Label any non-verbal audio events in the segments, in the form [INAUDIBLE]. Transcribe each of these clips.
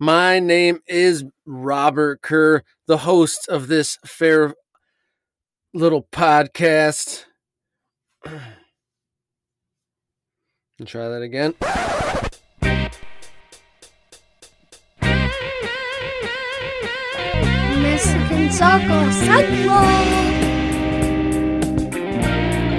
My name is Robert Kerr, the host of this fair little podcast. [CLEARS THROAT] And try that again. Michigan Soccer Central.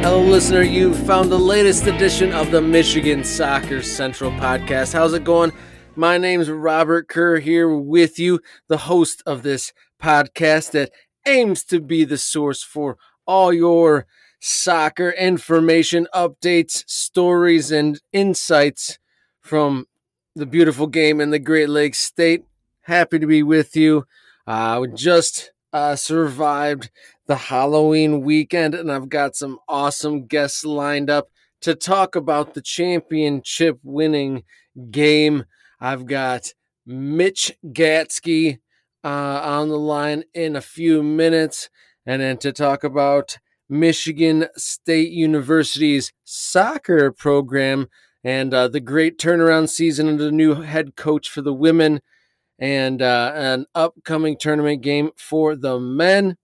Hello, listener. You've found the latest edition of the Michigan Soccer Central podcast. How's it going? My name's Robert Kerr here with you, the host of this podcast that aims to be the source for all your soccer information, updates, stories, and insights from the beautiful game in the Great Lakes State. Happy to be with you. Uh, we just uh, survived the Halloween weekend, and I've got some awesome guests lined up to talk about the championship winning game. I've got Mitch Gatzke uh, on the line in a few minutes, and then to talk about Michigan State University's soccer program and uh, the great turnaround season under the new head coach for the women and uh, an upcoming tournament game for the men,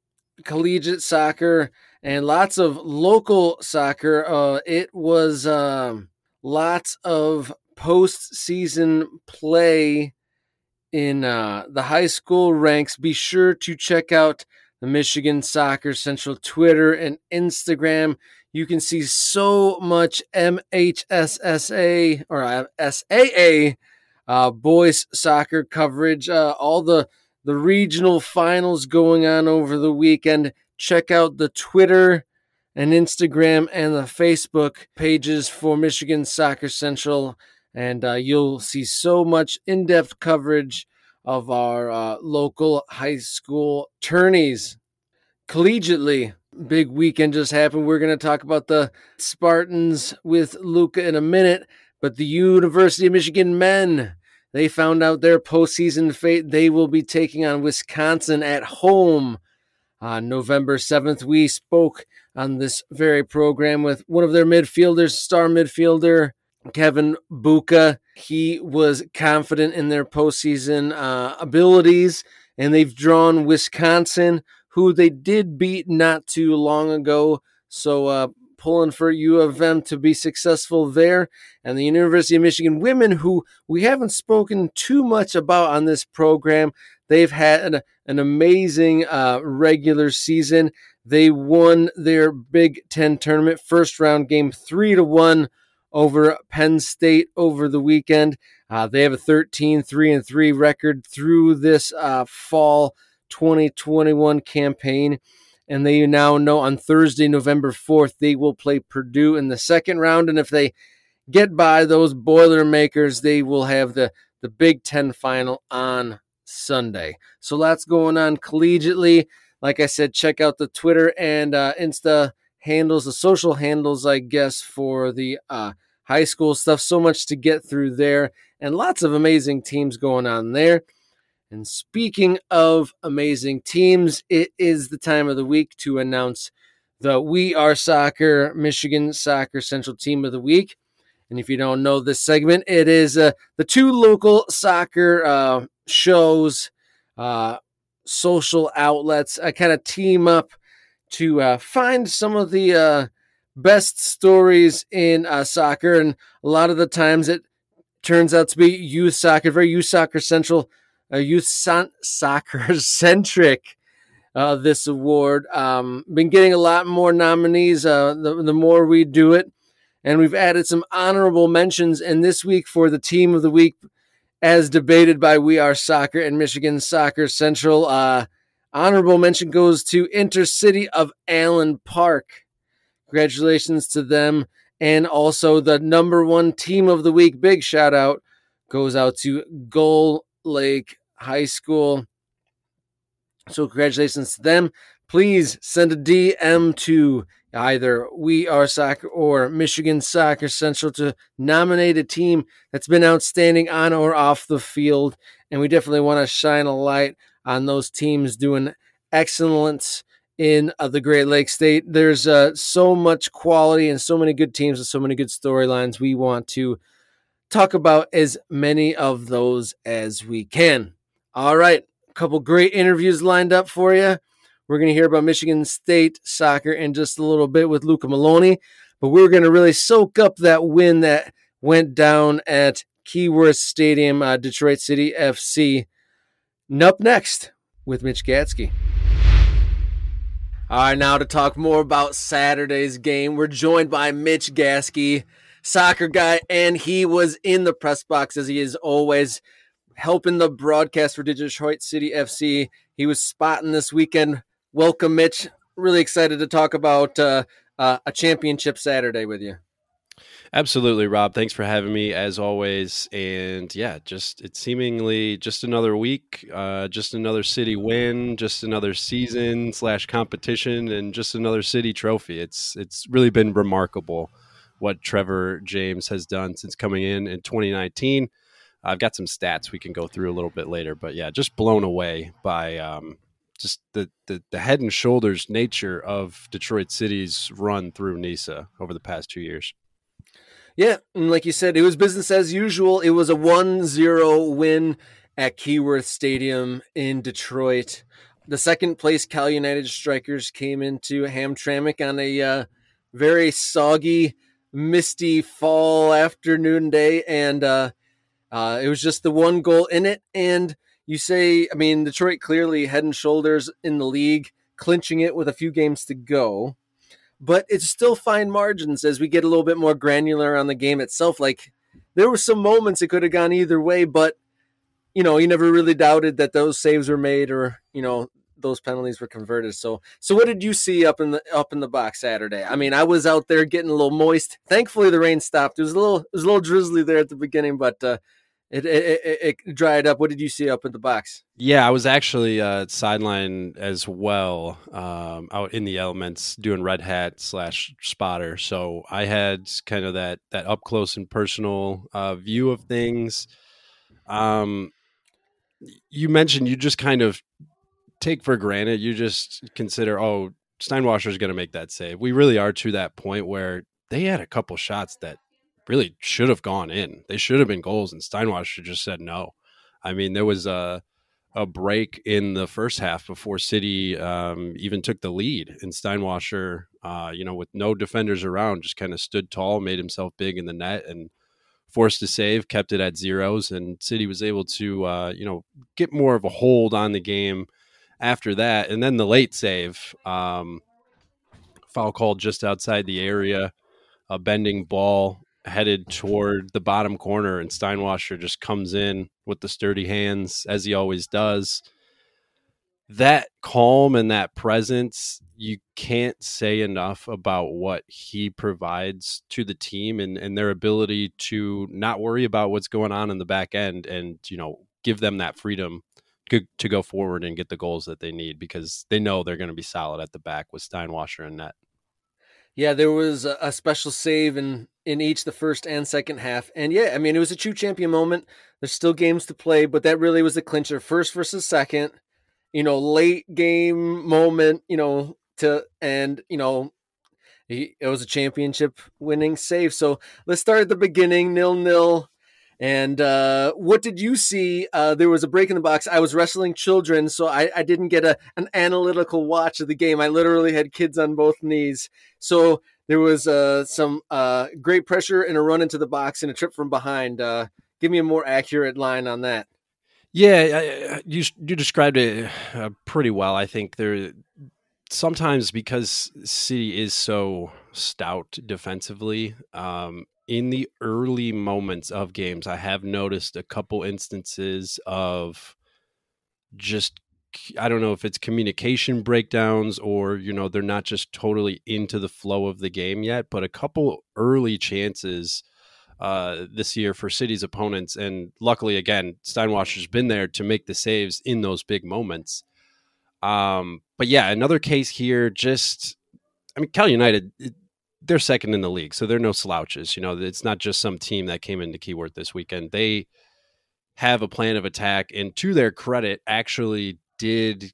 collegiate soccer, and lots of local soccer. Uh, it was um, lots of postseason play in uh, the high school ranks. Be sure to check out the Michigan Soccer Central Twitter and Instagram. You can see so much MHSAA or uh, SAA uh, boys soccer coverage, uh, all the the regional finals going on over the weekend. Check out the Twitter and Instagram and the Facebook pages for Michigan Soccer Central, and uh, you'll see so much in depth coverage of our uh, local high school tourneys. Collegiately, big weekend just happened. We're going to talk about the Spartans with Luca in a minute, but the University of Michigan men, they found out their postseason fate. They will be taking on Wisconsin at home on November 7th. We spoke on this very program with one of their midfielders, star midfielder Kevin Buka. He was confident in their postseason uh, abilities, and they've drawn Wisconsin, who they did beat not too long ago. So, uh, pulling for U of M to be successful there. And the University of Michigan women, who we haven't spoken too much about on this program, they've had an, an amazing uh, regular season. They won their Big Ten tournament first round game three to one over Penn State over the weekend. Uh, they have a 13 3 and 3 record through this uh, fall 2021 campaign. And they now know on Thursday, November 4th, they will play Purdue in the second round. And if they get by those Boilermakers, they will have the, the Big Ten final on Sunday. So lots going on collegiately. Like I said, check out the Twitter and uh, Insta handles, the social handles, I guess, for the uh, high school stuff. So much to get through there, and lots of amazing teams going on there. And speaking of amazing teams, it is the time of the week to announce the We Are Soccer Michigan Soccer Central Team of the Week. And if you don't know this segment, it is uh, the two local soccer uh, shows, uh, social outlets. I kind of team up to uh, find some of the uh, best stories in uh, soccer, and a lot of the times it turns out to be youth soccer, very youth soccer central, uh, youth son- soccer [LAUGHS] centric. Uh, this award um, been getting a lot more nominees uh, the, the more we do it and we've added some honorable mentions and this week for the team of the week as debated by we are soccer and michigan soccer central Honorable mention goes to Intercity of Allen Park. Congratulations to them. And also the number one team of the week. Big shout out goes out to Gull Lake High School. So, congratulations to them. Please send a DM to either We Are Soccer or Michigan Soccer Central to nominate a team that's been outstanding on or off the field. And we definitely want to shine a light on those teams doing excellence in uh, the Great Lakes State. There's uh, so much quality and so many good teams and so many good storylines. We want to talk about as many of those as we can. All right, a couple great interviews lined up for you. We're going to hear about Michigan State soccer in just a little bit with Luca Melloni, but we're going to really soak up that win that went down at Keyworth Stadium, uh, Detroit City FC. Up next with Mitch Gatzke. All right, now to talk more about Saturday's game, we're joined by Mitch Gatzke, soccer guy, and he was in the press box as he is always helping the broadcast for Detroit City FC. He was spotting this weekend. Welcome, Mitch. Really excited to talk about uh, uh, a championship Saturday with you. Absolutely, Rob. Thanks for having me as always. And yeah, just it's seemingly just another week, uh, just another city win, just another season slash competition, and just another city trophy. It's it's really been remarkable what Trevor James has done since coming in in 2019. I've got some stats we can go through a little bit later, but yeah, just blown away by um, just the, the the head and shoulders nature of Detroit City's run through NISA over the past two years. Yeah, and like you said, it was business as usual. It was a 1-0 win at Keyworth Stadium in Detroit. The second place Cal United Strikers came into Hamtramck on a uh, very soggy, misty fall afternoon day, and uh, uh, it was just the one goal in it. And you say, I mean, Detroit clearly head and shoulders in the league, clinching it with a few games to go but it's still fine margins as we get a little bit more granular on the game itself. Like there were some moments it could have gone either way, but you know, you never really doubted that those saves were made or, you know, those penalties were converted. So so what did you see up in the up in the box Saturday? I mean, I was out there getting a little moist. Thankfully the rain stopped. It was a little it was a little drizzly there at the beginning, but uh it, it, it, dried up. What did you see up in the box? Yeah, I was actually uh, sideline as well, um, out in the elements doing red hat slash spotter. So I had kind of that that up close and personal uh, view of things. Um, you mentioned you just kind of take for granted. You just consider, oh, Steinwascher is going to make that save. We really are to that point where they had a couple shots that really should have gone in. They should have been goals, and Steinwascher just said no. I mean, there was a a break in the first half before City um, even took the lead, and Steinwascher, uh, you know, with no defenders around, just kind of stood tall, made himself big in the net, and forced to save, kept it at zeros, and City was able to, uh, you know, get more of a hold on the game after that, and then the late save. Um, foul called just outside the area, a bending ball headed toward the bottom corner, and Steinwascher just comes in with the sturdy hands as he always does. That calm and that presence, you can't say enough about what he provides to the team and, and their ability to not worry about what's going on in the back end and, you know, give them that freedom to go forward and get the goals that they need because they know they're going to be solid at the back with Steinwascher and net. Yeah, there was a special save in in each the first and second half, and yeah, I mean it was a true champion moment. There's still games to play, but that really was the clincher. First versus second, you know, late game moment, you know, to and you know, it was a championship winning save. So let's start at the beginning, nil nil. And uh, what did you see? Uh, there was a break in the box. I was wrestling children, so I, I, didn't get a an analytical watch of the game. I literally had kids on both knees. So there was uh, some uh, great pressure and a run into the box and a trip from behind. Uh, give me a more accurate line on that. Yeah, you you described it uh, pretty well. I think there sometimes because City is so stout defensively, um, in the early moments of games, I have noticed a couple instances of just I don't know if it's communication breakdowns or you know they're not just totally into the flow of the game yet, but a couple early chances uh, this year for City's opponents, and luckily again Steinwascher's been there to make the saves in those big moments. Um, but yeah, another case here. Just I mean, Cal United they're second in the league, so they're no slouches. You know, it's not just some team that came into Keyworth this weekend. They have a plan of attack, and to their credit, actually did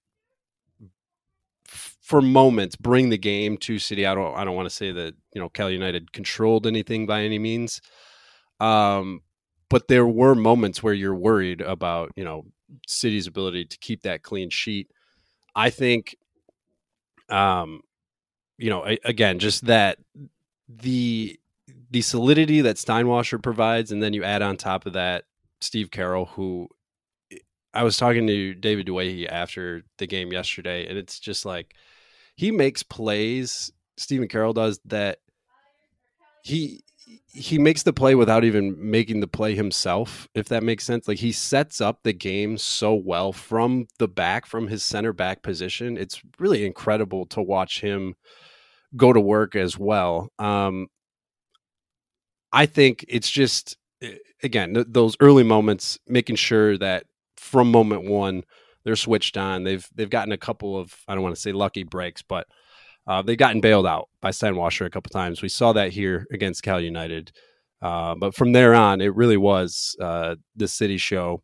for moments bring the game to City. I don't I don't want to say that you know Cal United controlled anything by any means, um, but there were moments where you're worried about you know City's ability to keep that clean sheet. I think, um, you know, again, just that the the solidity that Steinwascher provides, and then you add on top of that Steve Carroll, who eh, I was talking to David Dewey after the game yesterday, and it's just like he makes plays. Stephen Carroll does that. He he makes the play without even making the play himself, if that makes sense. Like he sets up the game so well from the back, from his center back position. It's really incredible to watch him go to work as well. Um, I think it's just eh, again th- those early moments, making sure that from moment one they're switched on. They've they've gotten a couple of I don't want to say lucky breaks, but uh, they've gotten bailed out by Steinwascher a couple times. We saw that here against Cal United. Uh, but from there on, it really was uh, the city show.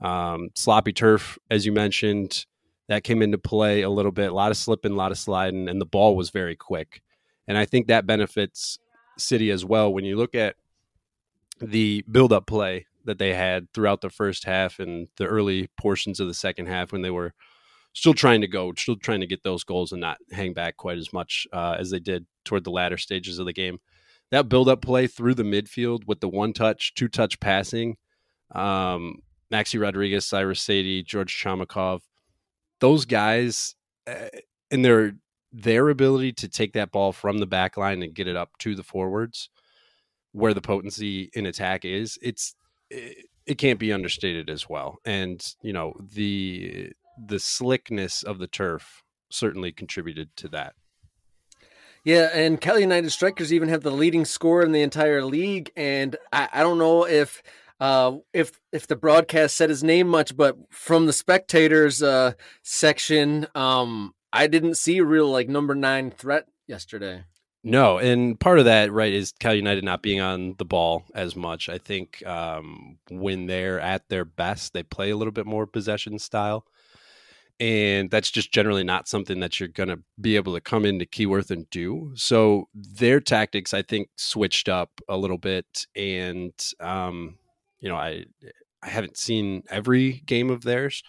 Um, sloppy turf, as you mentioned, that came into play a little bit. A lot of slipping, a lot of sliding, and the ball was very quick. And I think that benefits City as well. When you look at the build-up play that they had throughout the first half and the early portions of the second half, when they were still trying to go, still trying to get those goals and not hang back quite as much uh, as they did toward the latter stages of the game. That build up play through the midfield with the one touch, two touch passing, um, Maxi Rodriguez, Cyrus Saydee, George Chomakov, those guys uh, and their their ability to take that ball from the back line and get it up to the forwards where the potency in attack is, it's it, it can't be understated as well. And you know the the slickness of the turf certainly contributed to that. Yeah, and Cal United strikers even have the leading score in the entire league, and I, I don't know if uh, if if the broadcast said his name much, but from the spectators uh, section, um, I didn't see a real like number nine threat yesterday. No, and part of that, right, is Cal United not being on the ball as much. I think um, when they're at their best, they play a little bit more possession style and that's just generally not something that you're going to be able to come into Keyworth and do. So their tactics, I think, switched up a little bit, and um, you know, I I haven't seen every game of theirs,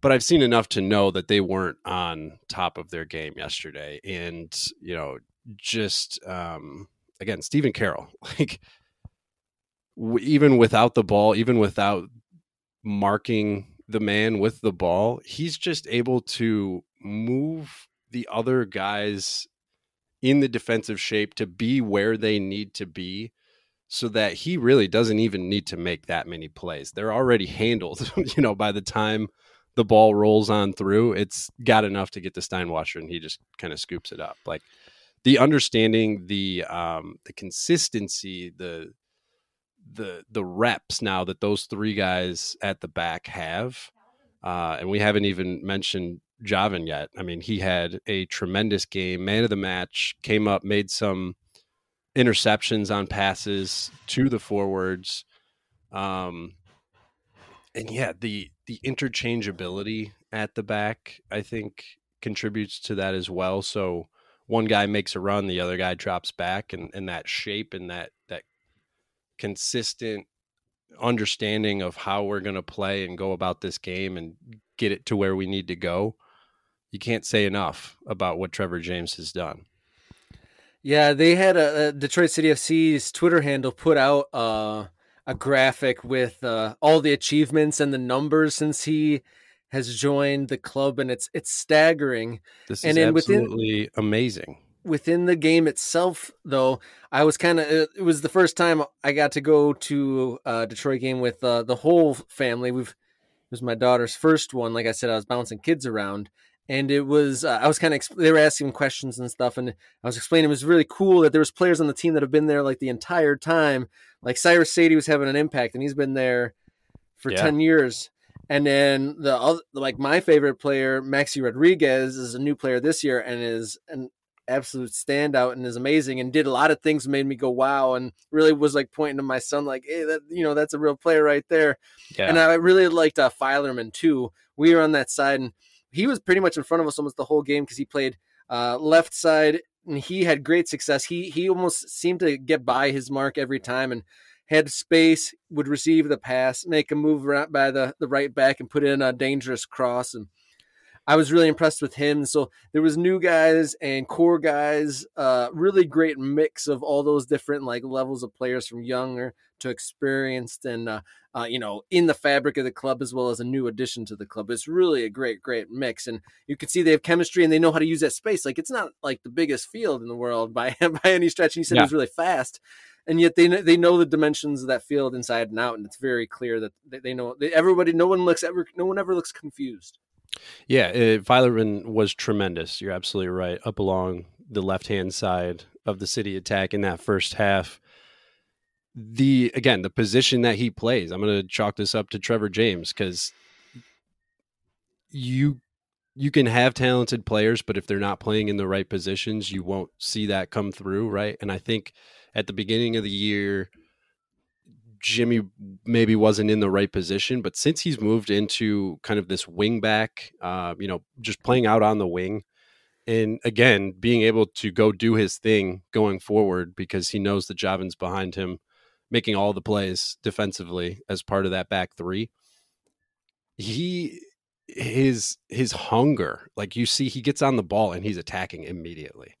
but I've seen enough to know that they weren't on top of their game yesterday, and you know, just um, again, Stephen Carroll, [LAUGHS] like w- even without the ball, even without marking the man with the ball, he's just able to move the other guys in the defensive shape to be where they need to be so that he really doesn't even need to make that many plays. They're already handled, [LAUGHS] you know, by the time the ball rolls on through, it's got enough to get to Steinwascher and he just kind of scoops it up. Like the understanding, the um the consistency, the the the reps now that those three guys at the back have, uh, and we haven't even mentioned Javan yet. I mean, he had a tremendous game, man of the match, came up, made some interceptions on passes to the forwards. Um, and yeah, the the interchangeability at the back, I think, contributes to that as well. So one guy makes a run, the other guy drops back, and, and that shape and that that consistent understanding of how we're going to play and go about this game and get it to where we need to go. You can't say enough about what Trevor James has done. Yeah, they had a, a Detroit City FC's Twitter handle put out uh, a graphic with uh, all the achievements and the numbers since he has joined the club, and it's it's staggering. This is absolutely within, amazing. Within the game itself though i was kind of it was the first time i got to go to a detroit game with uh, the whole family. We've it was my daughter's first one. Like i said i was bouncing kids around and it was uh, i was kind of they were asking questions and stuff and i was explaining it was really cool that there was players on the team that have been there like the entire time like Cyrus Saydee was having an impact and he's been there for yeah. 10 years and then the other, like my favorite player, Maxi Rodriguez, is a new player this year and is an absolute standout and is amazing and did a lot of things made me go wow and really was like pointing to my son like hey that you know that's a real player right there yeah. and i really liked uh, Filerman too we were on that side and he was pretty much in front of us almost the whole game because he played uh, left side and he had great success he he almost seemed to get by his mark every time and had space, would receive the pass, make a move right by the, the right back and put in a dangerous cross. And I was really impressed with him. So there was new guys and core guys, uh, really great mix of all those different like levels of players from younger to experienced and uh, uh, you know in the fabric of the club as well as a new addition to the club. It's really a great, great mix, and you can see they have chemistry and they know how to use that space. Like it's not like the biggest field in the world [LAUGHS] by by any stretch. And he said yeah. it was really fast and yet they they know the dimensions of that field inside and out, and it's very clear that they, know they, everybody. No one looks ever. No one ever looks confused. Yeah, uh, Filerman was tremendous. You're absolutely right. Up along the left hand side of the city attack in that first half. The again, the position that he plays, I'm going to chalk this up to Trevor James because you you can have talented players, but if they're not playing in the right positions, you won't see that come through, right? And I think at the beginning of the year, Jimmy maybe wasn't in the right position, but since he's moved into kind of this wing back, uh, you know, just playing out on the wing, and again being able to go do his thing going forward because he knows the Javin's behind him, making all the plays defensively as part of that back three. He his his hunger, like you see, he gets on the ball and he's attacking immediately.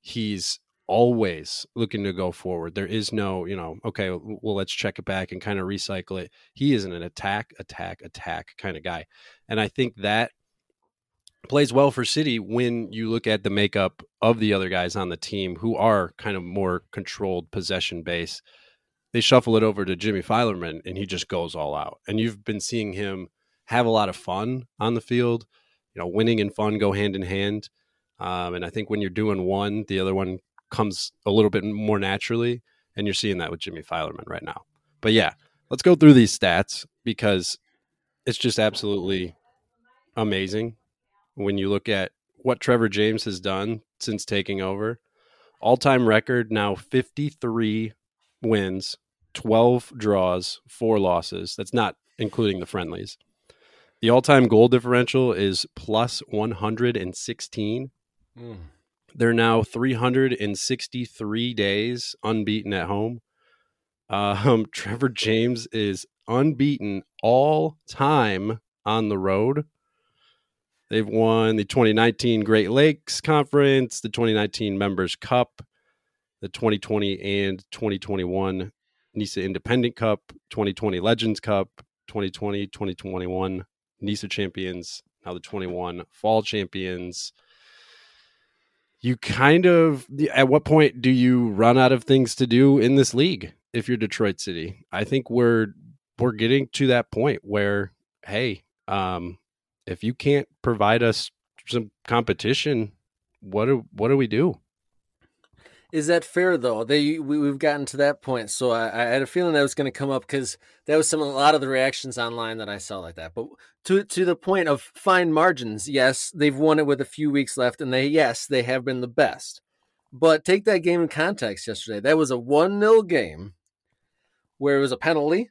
He's always looking to go forward. There is no, you know, okay, well, let's check it back and kind of recycle it. He isn't an attack, attack, attack kind of guy. And I think that plays well for City when you look at the makeup of the other guys on the team who are kind of more controlled possession base. They shuffle it over to Jimmy Filerman and he just goes all out. And you've been seeing him have a lot of fun on the field. You know, winning and fun go hand in hand. Um, and I think when you're doing one, the other one comes a little bit more naturally. And you're seeing that with Jimmy Filerman right now. But yeah, let's go through these stats because it's just absolutely amazing when you look at what Trevor James has done since taking over. All time record now 53 wins, 12 draws, four losses. That's not including the friendlies. The all time goal differential is plus 116. Mm. They're now 363 days unbeaten at home. Um, [LAUGHS] Trevor James is unbeaten all time on the road. They've won the 2019 Great Lakes Conference, the 2019 Members Cup, the 2020 and 2021 NISA Independent Cup, 2020 Legends Cup, 2020, 2021 NISA Champions, now the 21 Fall Champions you kind of at what point do you run out of things to do in this league if you're Detroit City? I think we're we're getting to that point where hey, um, if you can't provide us some competition, what do what do we do? Is that fair though? They we, have gotten to that point, so I, I, had a feeling that was going to come up because that was some a lot of the reactions online that I saw like that. But to to the point of fine margins, yes, they've won it with a few weeks left, and they yes they have been the best. But take that game in context. Yesterday, that was a one 0 game where it was a penalty,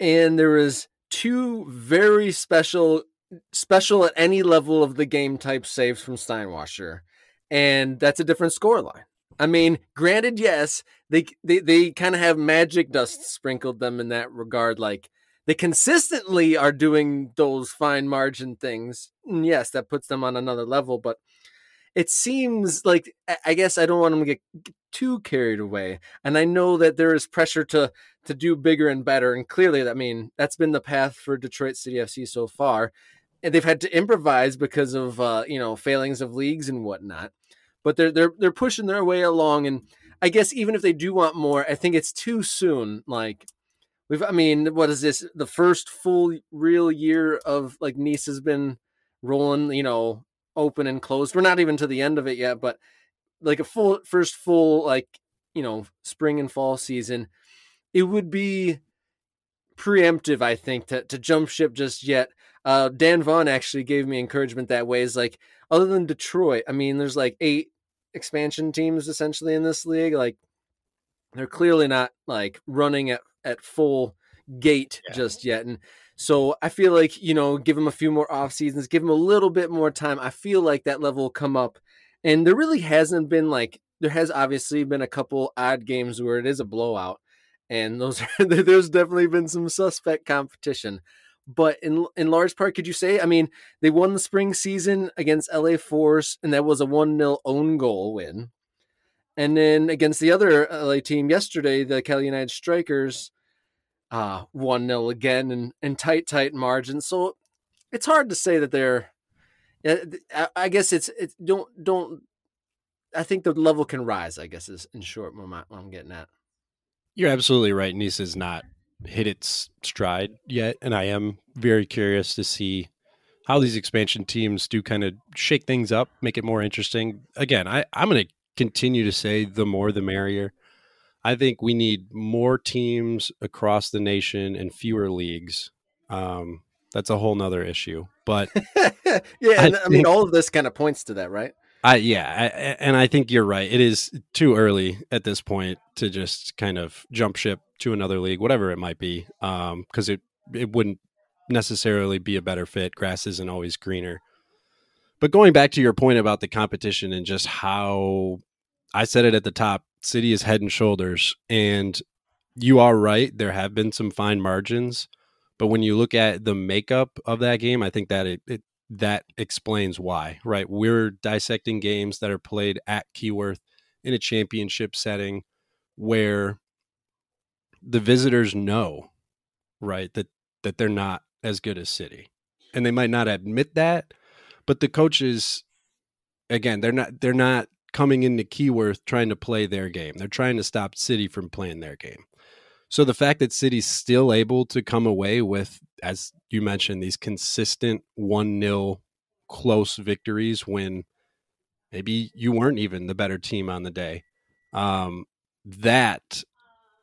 and there was two very special special at any level of the game type saves from Steinwascher, and that's a different score line. I mean, granted, yes, they they they kind of have magic dust sprinkled them in that regard. Like they consistently are doing those fine margin things. And yes, that puts them on another level. But it seems like I guess I don't want them to get too carried away. And I know that there is pressure to to do bigger and better. And clearly, I mean, that's been the path for Detroit City FC so far. And they've had to improvise because of uh, you know failings of leagues and whatnot but they're they're they're pushing their way along and I guess even if they do want more, I think it's too soon. Like we've I mean, what is this? The first full real year of like NISA has been rolling, you know, open and closed. We're not even to the end of it yet, but like a full first full like, you know, spring and fall season, it would be preemptive, I think, to, to jump ship just yet. Uh, Dan Vaughn actually gave me encouragement that way. Is like, other than Detroit, I mean, there's like eight expansion teams essentially in this league. Like they're clearly not like running at, at full gate yeah. just yet. And so I feel like, you know, give them a few more off seasons, give them a little bit more time. I feel like that level will come up. And there really hasn't been like there has obviously been a couple odd games where it is a blowout. and those [LAUGHS] are, there's definitely been some suspect competition. But in in large part, could you say? I mean, they won the spring season against LA Force, and that was a one 0 own goal win. And then against the other LA team yesterday, the Cali United Strikers, uh, one 0 again, and and tight tight margins. So it's hard to say that they're. I guess it's it's don't don't. I think the level can rise. I guess is in short what I'm getting at. You're absolutely right. NISA is not hit its stride yet, and I am very curious to see how these expansion teams do kind of shake things up, make it more interesting. Again, I, I'm going to continue to say the more the merrier. I think we need more teams across the nation and fewer leagues. Um, that's a whole nother issue, but [LAUGHS] yeah, I, I mean, all of this kind of points to that, right? I yeah, I, and I think you're right. It is too early at this point to just kind of jump ship to another league, whatever it might be, because um, it it wouldn't necessarily be a better fit. Grass isn't always greener. But going back to your point about the competition and just how I said it at the top, City is head and shoulders, and you are right. There have been some fine margins, but when you look at the makeup of that game, I think that it, it that explains why, right? We're dissecting games that are played at Keyworth in a championship setting where the visitors know, right, that that they're not as good as City. And they might not admit that, but the coaches again, they're not they're not coming into Keyworth trying to play their game. They're trying to stop City from playing their game. So the fact that City's still able to come away with, as you mentioned, these consistent 1 0 close victories when maybe you weren't even the better team on the day, um, that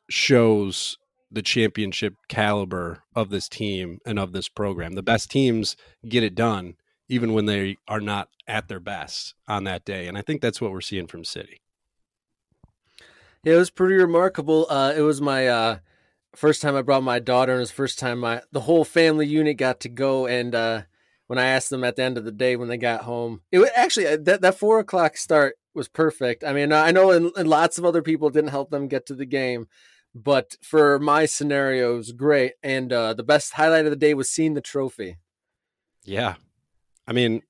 shows the championship caliber of this team and of this program. The best teams get it done even when they are not at their best on that day. And I think that's what we're seeing from City. Yeah, it was pretty remarkable. Uh, it was my uh, first time I brought my daughter, and it was first time my the whole family unit got to go. And uh, when I asked them at the end of the day when they got home, it was actually uh, that that four o'clock start was perfect. I mean, I know, and, and lots of other people didn't help them get to the game, but for my scenario, it was great. And uh, the best highlight of the day was seeing the trophy. Yeah, I mean,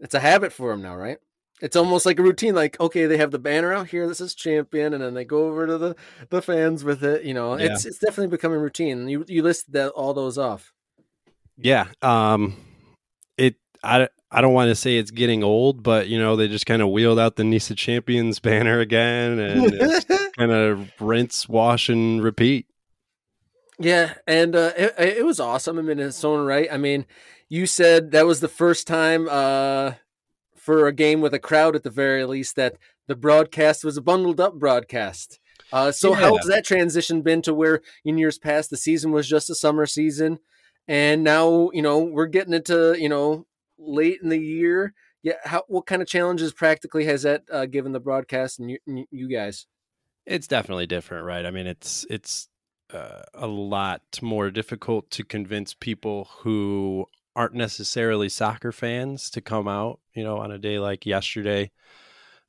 it's a habit for them now, right? It's almost like a routine. Like, okay, they have the banner out here. This is champion, and then they go over to the the fans with it. You know, yeah. it's it's definitely becoming routine. You you listed that all those off. Yeah. Um. It. I. I don't want to say it's getting old, but you know they just kind of wheeled out the NISA Champions banner again, and [LAUGHS] kind of rinse, wash, and repeat. Yeah, and uh, it, it was awesome. I mean, in its own right. I mean, you said that was the first time uh, for a game with a crowd, at the very least, that the broadcast was a bundled up broadcast. Uh, so yeah. how has that transition been to where in years past the season was just a summer season, and now you know we're getting into you know late in the year. Yeah, how what kind of challenges practically has that uh, given the broadcast and you, you guys? It's definitely different, right? I mean, it's it's uh, a lot more difficult to convince people who aren't necessarily soccer fans to come out, you know, on a day like yesterday.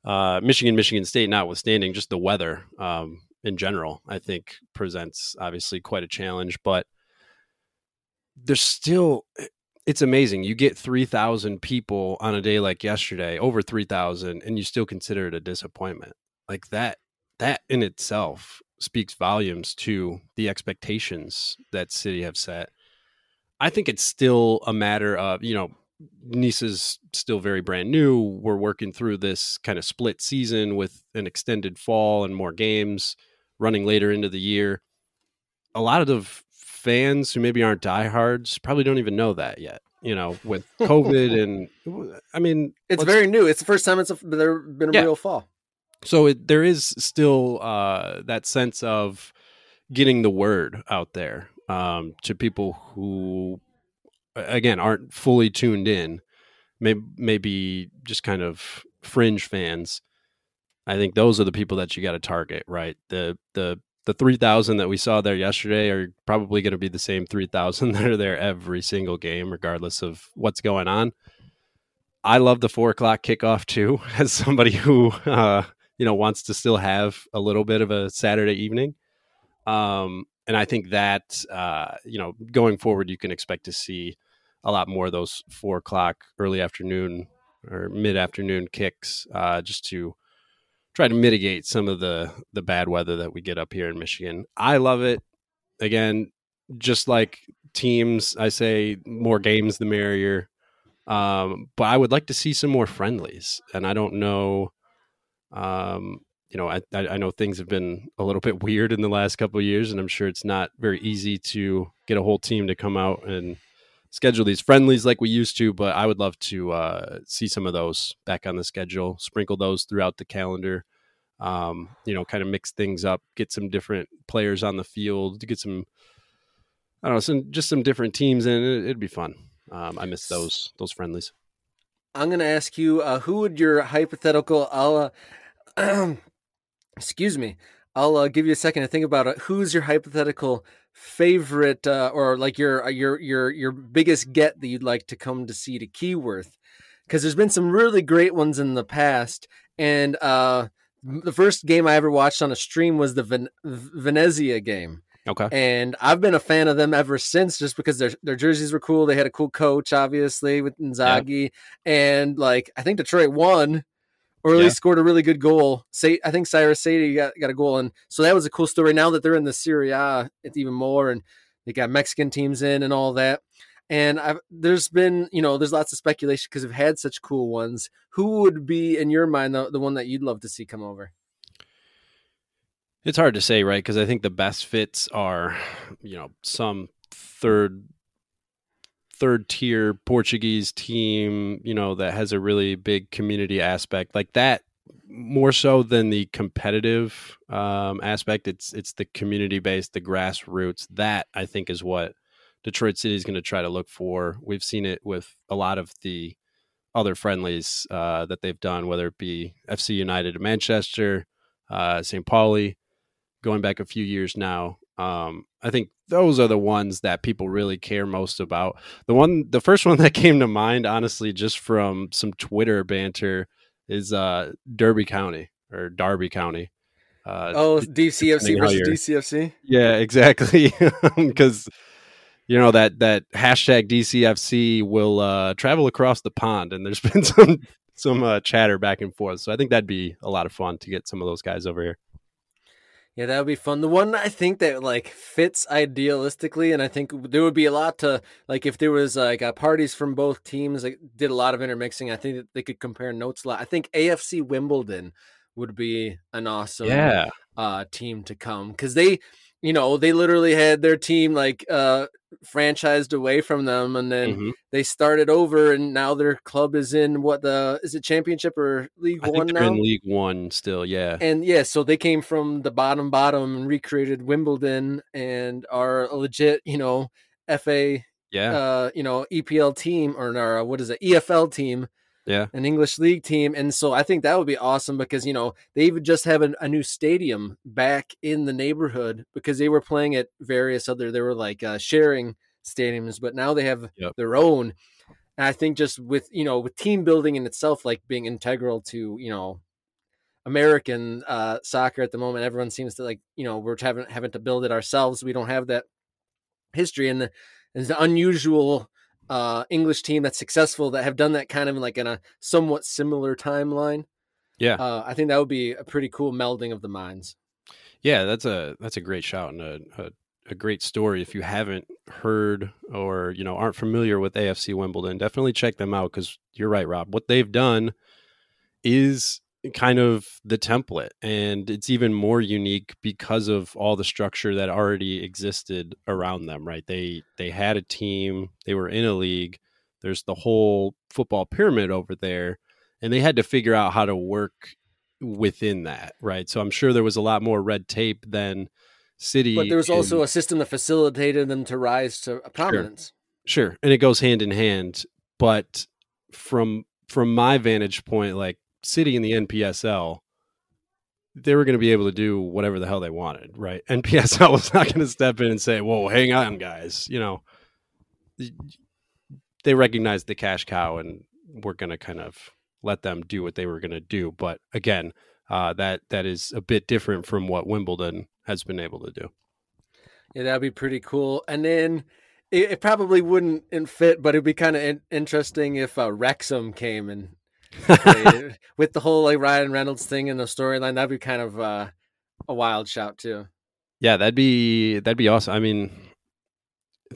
Uh, Michigan, Michigan State, notwithstanding, just the weather um, in general, I think presents obviously quite a challenge. But there's still, it's amazing. You get 3,000 people on a day like yesterday, over 3,000, and you still consider it a disappointment. Like that, that in itself speaks volumes to the expectations that City have set I think it's still a matter of, you know, NISA's still very brand new. We're working through this kind of split season with an extended fall and more games running later into the year. A lot of the fans who maybe aren't diehards probably don't even know that yet. You know, with [LAUGHS] COVID and I mean, it's very new. It's the first time it's a, there been a yeah. real fall. So it, there is still uh, that sense of getting the word out there um, to people who, again, aren't fully tuned in, maybe, maybe just kind of fringe fans. I think those are the people that you got to target, right? The the the three thousand that we saw there yesterday are probably going to be the same three thousand [LAUGHS] that are there every single game, regardless of what's going on. I love the four o'clock kickoff too, [LAUGHS] as somebody who uh, you know wants to still have a little bit of a Saturday evening. Um, and I think that uh, you know going forward, you can expect to see a lot more of those four o'clock, early afternoon or mid afternoon kicks, uh, just to try to mitigate some of the the bad weather that we get up here in Michigan. I love it. Again, just like teams, I say more games the merrier. Um, but I would like to see some more friendlies, and I don't know. Um, you know, I, I know things have been a little bit weird in the last couple of years, and I'm sure it's not very easy to get a whole team to come out and schedule these friendlies like we used to. But I would love to uh, see some of those back on the schedule, sprinkle those throughout the calendar. Um, you know, kind of mix things up, get some different players on the field, to get some, I don't know, some just some different teams, and it, it'd be fun. Um, I miss those those friendlies. I'm going to ask you, uh, who would your hypothetical? I'll, [CLEARS THROAT] uh, excuse me. I'll uh, give you a second to think about it. Who's your hypothetical favorite, uh, or like your uh, your your your biggest get that you'd like to come to see to Keyworth? Because there's been some really great ones in the past, and uh, the first game I ever watched on a stream was the Ven- Venezia game. Okay. And I've been a fan of them ever since, just because their their jerseys were cool. They had a cool coach, obviously, with Inzaghi, yeah. and like I think Detroit won, or at yeah. least scored a really good goal. Say I think Cyrus Saydee got got a goal, and so that was a cool story. Now that they're in the Serie A, it's even more, and they got Mexican teams in and all that. And I've, there's been, you know, there's lots of speculation because we've had such cool ones. Who would be, in your mind, the, the one that you'd love to see come over? It's hard to say, right? Because I think the best fits are, you know, some third third tier Portuguese team, you know, that has a really big community aspect like that more so than the competitive um, aspect. It's it's the community based, the grassroots. That I think is what Detroit City is going to try to look for. We've seen it with a lot of the other friendlies uh, that they've done, whether it be FC United Manchester, uh, St. Pauli, going back a few years now. Um, I think those are the ones that people really care most about. The one, the first [LAUGHS] one that came to mind, honestly, just from some Twitter banter, is uh, Derby County or Darby County. Uh, oh, DCFC versus DCFC. Yeah, exactly. [LAUGHS] Because you know that that hashtag DCFC will uh, travel across the pond, and there's [LAUGHS] been some some uh, chatter back and forth. So I think that'd be a lot of fun to get some of those guys over here. Yeah, that would be fun. The one I think that like fits idealistically, and I think there would be a lot to like if there was like uh, parties from both teams like did a lot of intermixing. I think that they could compare notes a lot. I think AFC Wimbledon would be an awesome yeah. uh, team to come because they, you know, they literally had their team like uh, franchised away from them and then mm-hmm. they started over and now their club is in what the is it championship or league I one now? League one still yeah. And yeah so they came from the bottom bottom and recreated wimbledon and are a legit you know fa yeah. uh you know epl team or, or what is it efl team yeah. an english league team and so i think that would be awesome because you know they even just have a, a new stadium back in the neighborhood because they were playing at various other they were like uh, sharing stadiums but now they have yep. their own. And i think just with you know with team building in itself like being integral to you know american uh, soccer at the moment everyone seems to like you know we're having having to build it ourselves. We don't have that history and the, and the unusual uh, English team that's successful that have done that kind of like in a somewhat similar timeline. Yeah, uh, I think that would be a pretty cool melding of the minds. Yeah, that's a that's a great shout and a, a, a great story. If you haven't heard or you know aren't familiar with AFC Wimbledon, definitely check them out because you're right, Rob. What they've done is kind of the template and it's even more unique because of all the structure that already existed around them right? They they had a team they were in a league there's the whole football pyramid over there and they had to figure out how to work within that right? So i'm sure there was a lot more red tape than city but there was also a system that facilitated them to rise to prominence sure. sure and it goes hand in hand but from from my vantage point like City in the NPSL, they were going to be able to do whatever the hell they wanted, right? [LAUGHS] NPSL was not going to step in and say, "Whoa, hang on, guys," you know. They recognized the cash cow, and we're going to kind of let them do what they were going to do. But again, uh, that that is a bit different from what Wimbledon has been able to do. Yeah, that'd be pretty cool. And then it, it probably wouldn't fit, but it'd be kind of in- interesting if uh, Wrexham came and with the whole like Ryan Reynolds thing in the storyline. That'd be kind of uh, a wild shout too. Yeah, that'd be that'd be awesome. I mean,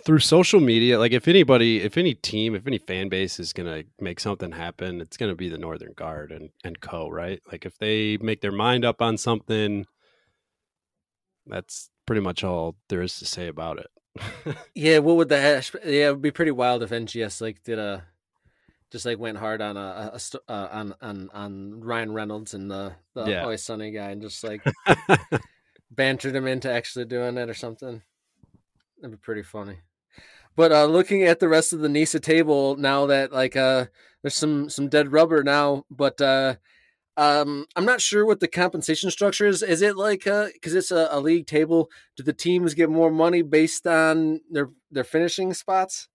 through social media, like if anybody, if any team, if any fan base is gonna make something happen, it's gonna be the Northern Guard and and co. Right? Like if they make their mind up on something, that's pretty much all there is to say about it. [LAUGHS] Yeah, what would the hash? Yeah, it would be pretty wild if NGS like did a just like went hard on a, a, a uh, on on on Ryan Reynolds and the the Yeah. Always Sunny guy and just like [LAUGHS] bantered him into actually doing it or something. That'd be pretty funny. But uh looking at the rest of the NISA table now that like uh there's some some dead rubber now, but uh um I'm not sure what the compensation structure is. Is it like uh because it's a, a league table, do the teams get more money based on their their finishing spots?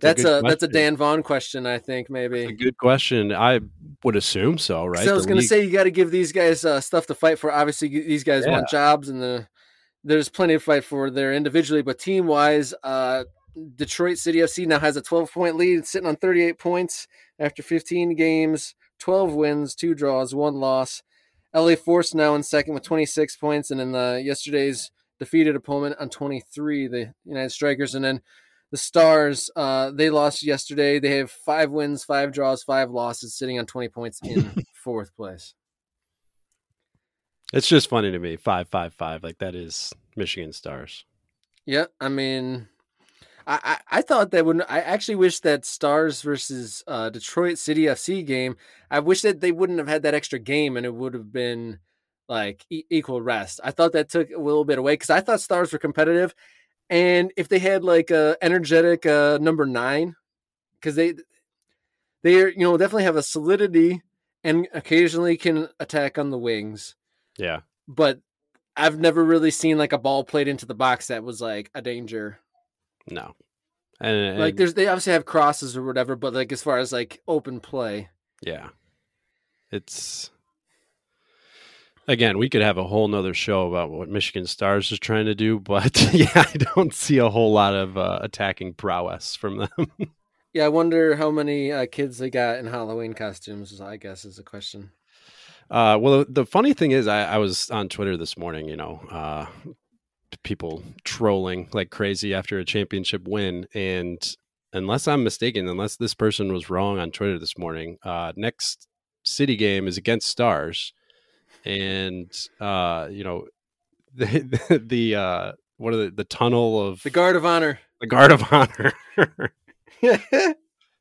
That's good a, that's a. Dan Vaughn question, I think maybe. That's a good question. I would assume so, right? 'Cause I was going to say you got to give these guys uh, stuff to fight for. Obviously, these guys want jobs, and the there's plenty to fight for there individually. But team wise, uh, Detroit City FC now has a 12 point lead, sitting on 38 points after 15 games, 12 wins, two draws, one loss. LA Force now in second with 26 points, and in the yesterday's defeated opponent on 23, the United Strikers, and then. The Stars, uh, they lost yesterday. They have five wins, five draws, five losses, sitting on 20 points in [LAUGHS] fourth place. It's just funny to me. Five, five, five. Like that is Michigan Stars. Yeah, I mean, I, I, I thought that would. I actually wish that Stars versus uh, Detroit City FC game. I wish that they wouldn't have had that extra game, and it would have been like e- equal rest. I thought that took a little bit away because I thought Stars were competitive, and if they had like a energetic uh, number nine, because they they are you know definitely have a solidity and occasionally can attack on the wings Yeah. but I've never really seen like a ball played into the box that was like a danger. No. And, Like there's they obviously have crosses or whatever, but like as far as like open play. Yeah. It's again, we could have a whole nother show about what Michigan Stars is trying to do, but [LAUGHS] yeah, I don't see a whole lot of uh, attacking prowess from them. [LAUGHS] Yeah, I wonder how many uh, kids they got in Halloween costumes. I guess is a question. Uh, well, the funny thing is, I, I was on Twitter this morning. You know, uh, people trolling like crazy after a championship win, and unless I'm mistaken, unless this person was wrong on Twitter this morning, uh, next city game is against Stars, and uh, you know, [LAUGHS] the the uh, what are the the tunnel of The guard of honor. the guard of honor. [LAUGHS]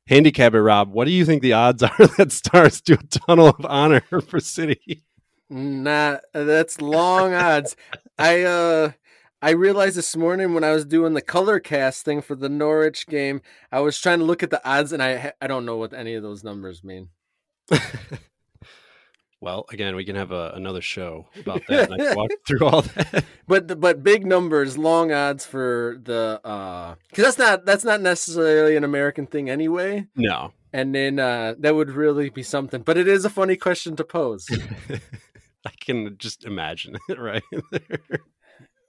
Handicap it, Rob. What do you think the odds [LAUGHS] are that Stars do a tunnel of honor for City? Nah, that's long odds. I uh I realized this morning when I was doing the color cast thing for the Norwich game, I was trying to look at the odds and I I don't know what any of those numbers mean. Well, again, we can have a, another show about that. and I can walk [LAUGHS] through all that. [LAUGHS] But the, but big numbers, long odds for the uh cuz that's not that's not necessarily an American thing anyway. No, And then uh that would really be something. But it is a funny question to pose. [LAUGHS] I can just imagine it right there.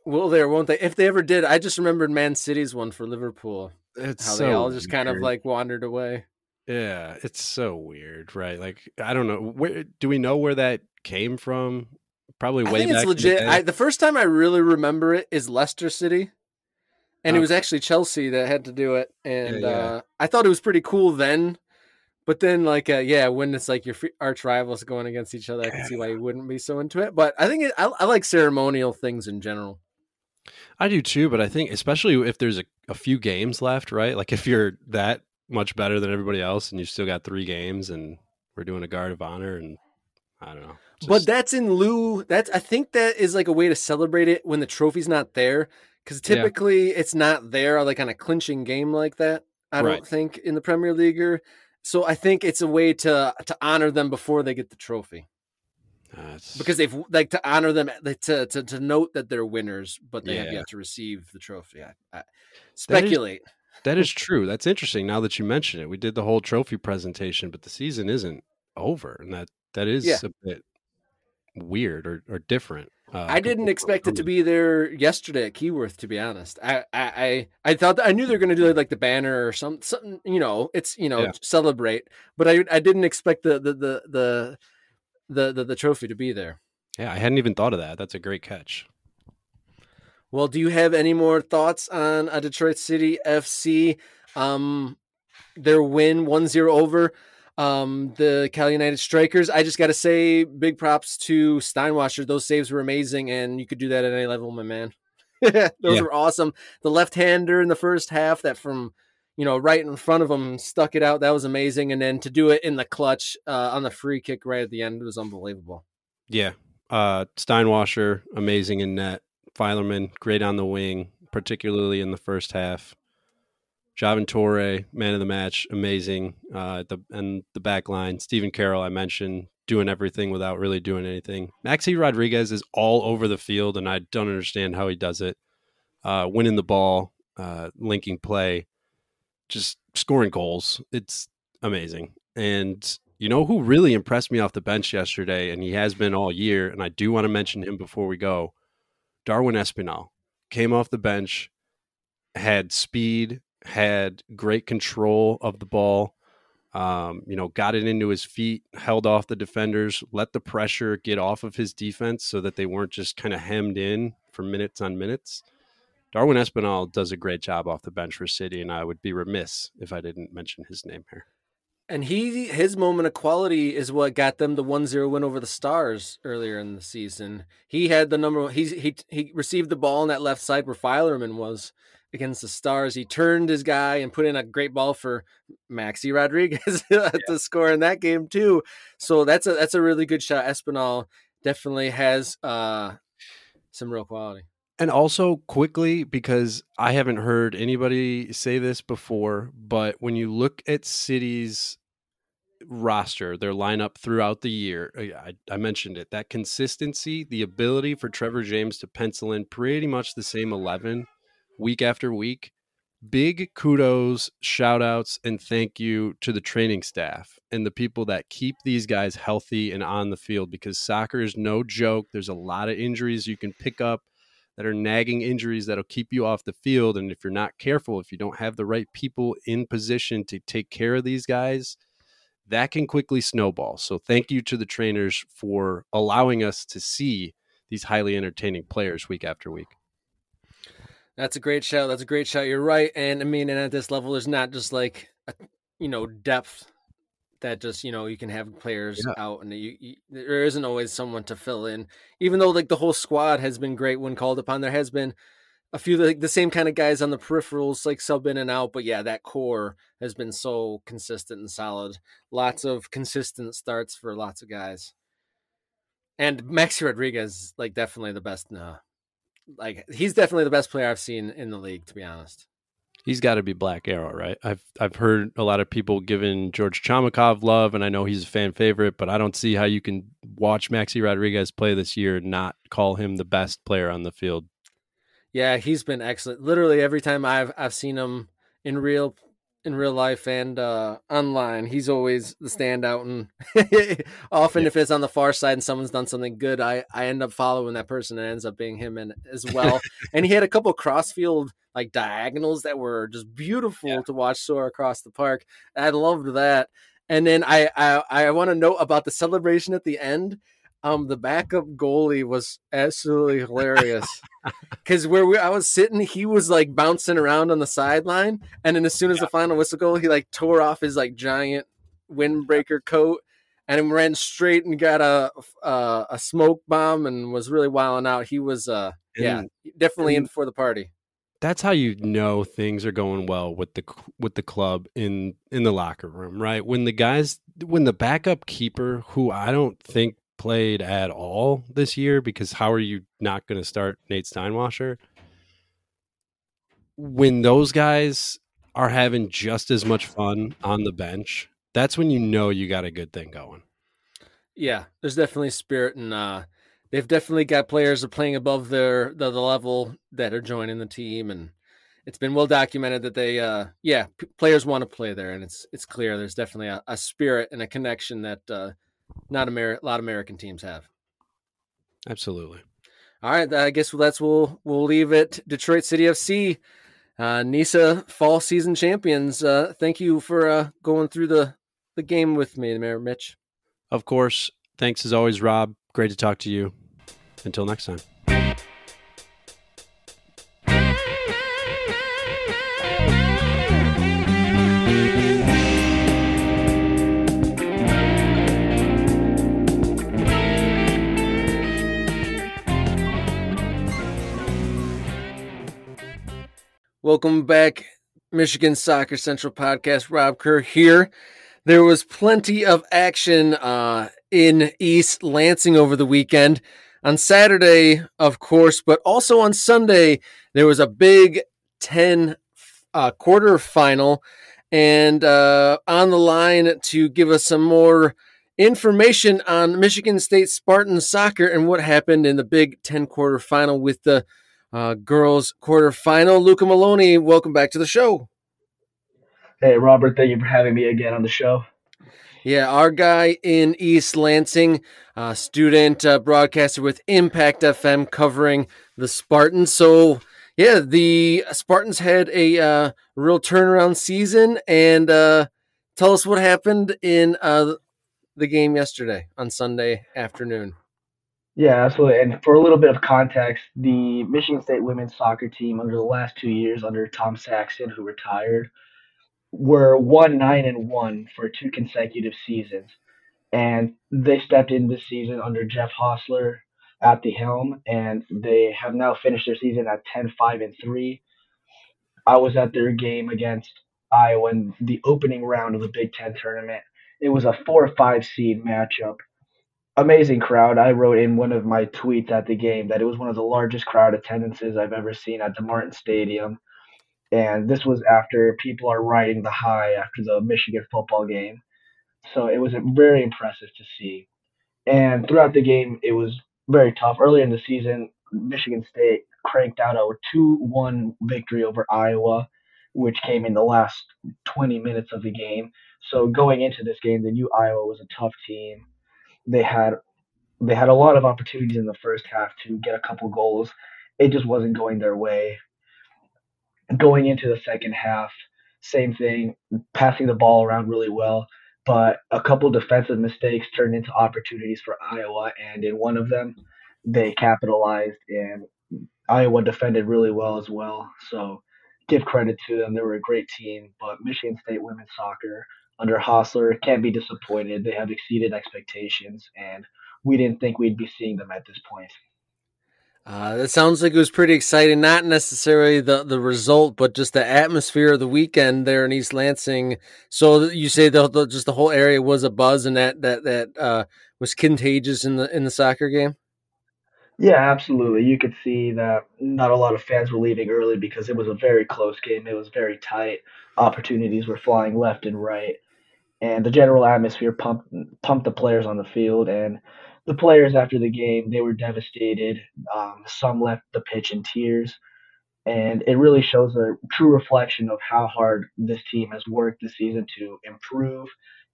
Will there, won't they? If they ever did, I just remembered Man City's one for Liverpool. It's How so they all just kind of like wandered away. Yeah, it's so weird, right? Like I don't know. Where do we know where that came from? Probably I way think back. it's in the legit. I, the first time I really remember it is Leicester City, and it was actually Chelsea that had to do it. And yeah. Uh, I thought it was pretty cool then, but then like uh, yeah, when it's like your arch rivals going against each other, I can see why you wouldn't be so into it. But I think it, I, I like ceremonial things in general. I do too, but I think especially if there's a, a few games left, right? Like if you're that much better than everybody else and you still got three games and we're doing a guard of honor and I don't know. but that's in lieu. That's I think that is like a way to celebrate it when the trophy's not there, because Yeah. typically it's not there like on a clinching game like that. I don't Right. think in the Premier League. Or, so I think it's a way to to honor them before they get the trophy uh, because they've like to honor them to to, to note that they're winners, but they have yet to receive the trophy. I, I speculate. That is true. That's interesting. Now that you mention it, we did the whole trophy presentation, but the season isn't over, and that that is Yeah. a bit weird or, or different. Uh, I didn't expect it to be there yesterday at Keyworth. To be honest, I I I, thought that, I knew they were going to do like the banner or some something. You know, it's you know Yeah. celebrate, but I I didn't expect the the the the the, the, the trophy to be there. Yeah, I hadn't even thought of that. That's a great catch. Well, do you have any more thoughts on a Detroit City FC? Um, their win 1-0 over um, the Cal United Strikers. I just got to say, big props to Steinwascher. Those saves were amazing, and you could do that at any level, my man. [LAUGHS] Those Yeah. were awesome. The left-hander in the first half, that from you know right in front of him stuck it out. That was amazing, and then to do it in the clutch uh, on the free kick right at the end was unbelievable. Yeah. Uh, Steinwascher, amazing in net. Filerman, great on the wing, particularly in the first half. Javin Torre, man of the match, amazing. Uh, the and the back line, Stephen Carroll, I mentioned, doing everything without really doing anything. Maxi Rodriguez is all over the field, and I don't understand how he does it. Uh, winning the ball, uh, linking play, just scoring goals. It's amazing. And you know who really impressed me off the bench yesterday, and he has been all year, and I do want to mention him before we go. Darwin Espinal came off the bench, had speed, had great control of the ball. Um, you know, got it into his feet, held off the defenders, let the pressure get off of his defense so that they weren't just kind of hemmed in for minutes on minutes. Darwin Espinal does a great job off the bench for City, and I would be remiss if I didn't mention his name here. And he his moment of quality is what got them the 1-0 win over the Stars earlier in the season. He had the number he he he received the ball on that left side where Filerman was against the Stars. He turned his guy and put in a great ball for Maxi Rodriguez [LAUGHS] to score in that game too. So that's a that's a really good shot. Espinal definitely has uh some real quality. And also quickly, because I haven't heard anybody say this before, but when you look at City's roster, their lineup throughout the year, uh, I, I- I mentioned it, that consistency, the ability for Trevor James to pencil in pretty much the same 11 week after week. Big kudos, shout outs, and thank you to the training staff and the people that keep these guys healthy and on the field because soccer is no joke. There's a lot of injuries you can pick up that are nagging injuries that'll keep you off the field. And if you're not careful, if you don't have the right people in position to take care of these guys, that can quickly snowball. So thank you to the trainers for allowing us to see these highly entertaining players week after week. That's a great shout. That's a great shout. You're right. And I mean, and at this level, there's not just like, a, you know, depth that just, you know, you can have players Yeah. out and you, you, there isn't always someone to fill in. Even though like the whole squad has been great when called upon, there has been a few like the same kind of guys on the peripherals, like sub in and out. But yeah, that core has been so consistent and solid. Lots of consistent starts for lots of guys. And Maxi Rodriguez, like definitely the best. Uh, like he's definitely the best player I've seen in the league, to be honest. He's got to be Black Arrow, right? I've I've heard a lot of people giving George Chomakov love, and I know he's a fan favorite, but I don't see how you can watch Maxi Rodriguez play this year and not call him the best player on the field. Yeah, he's been excellent. Literally every time I've I've seen him in real in real life and uh, online, he's always the standout. And [LAUGHS] often, Yeah. if it's on the far side and someone's done something good, I I end up following that person and ends up being him and as well. [LAUGHS] and he had a couple crossfield like diagonals that were just beautiful Yeah. to watch soar across the park. I loved that. And then I I, I want to note about the celebration at the end. Um, the backup goalie was absolutely hilarious [LAUGHS] because where we, I was sitting, he was like bouncing around on the sideline, and then as soon as the final whistle go, he like tore off his like giant windbreaker coat and ran straight and got a a, a smoke bomb and was really wilding out. He was uh yeah definitely in for the party. That's how you know things are going well with the with the club in in the locker room, right? When the guys when the backup keeper who I don't think played at all this year because how are you not going to start Nate Steinwascher? When those guys are having just as much fun on the bench, that's when you know you got a good thing going. Yeah, there's definitely spirit and uh they've definitely got players are playing above their the, the level that are joining the team and it's been well documented that they uh yeah, p- players want to play there and it's it's clear there's definitely a, a spirit and a connection that uh not Amer- a lot of American teams have. Absolutely. All right, I guess that's we'll we'll leave it. Detroit City FC, uh, NISA fall season champions. Uh, thank you for uh, going through the the game with me, Mayor Mitch. Of course. Thanks as always, Rob. Great to talk to you. Until next time. Welcome back, Michigan Soccer Central podcast. Rob Kerr here. There was plenty of action uh, in East Lansing over the weekend. On Saturday, of course, but also on Sunday, there was a Big Ten uh, quarter final. And uh, on the line to give us some more information on Michigan State Spartans soccer and what happened in the Big Ten quarter final with the uh, girls quarterfinal. Luca Melloni, welcome back to the show. Hey, Robert, thank you for having me again on the show. Yeah, our guy in East Lansing, uh, student uh, broadcaster with Impact FM covering the Spartans. So, yeah, the Spartans had a uh, real turnaround season. And uh, tell us what happened in uh, the game yesterday on Sunday afternoon. Yeah, absolutely. And for a little bit of context, the Michigan State women's soccer team under the last two years under Tom Saxton, who retired, were one nine and one for two consecutive seasons. And they stepped in this season under Jeff Hosler at the helm, and they have now finished their season at 10 5 and 3. I was at their game against Iowa in the opening round of the Big Ten tournament. It was a 4 5 seed matchup amazing crowd. I wrote in one of my tweets at the game that it was one of the largest crowd attendances I've ever seen at the DeMartin Stadium. And this was after people are riding the high after the Michigan football game. So it was very impressive to see. And throughout the game, it was very tough. Earlier in the season, Michigan State cranked out a 2 1 victory over Iowa, which came in the last 20 minutes of the game. So going into this game, they knew Iowa was a tough team they had they had a lot of opportunities in the first half to get a couple goals. It just wasn't going their way. Going into the second half, same thing, passing the ball around really well, but a couple defensive mistakes turned into opportunities for Iowa, and in one of them, they capitalized, and Iowa defended really well as well. So, give credit to them; they were a great team. But Michigan State women's soccer under Hosler Can't be disappointed. They have exceeded expectations, and we didn't think we'd be seeing them at this point. Uh, that sounds like it was pretty exciting. Not necessarily the, the result, but just the atmosphere of the weekend there in East Lansing. So you say the, the just the whole area was a buzz, and that that that uh, was contagious in the in the soccer game. Yeah, absolutely. You could see that not a lot of fans were leaving early because it was a very close game. It was very tight. Opportunities were flying left and right and the general atmosphere pumped pumped the players on the field and the players after the game they were devastated um, some left the pitch in tears and it really shows a true reflection of how hard this team has worked this season to improve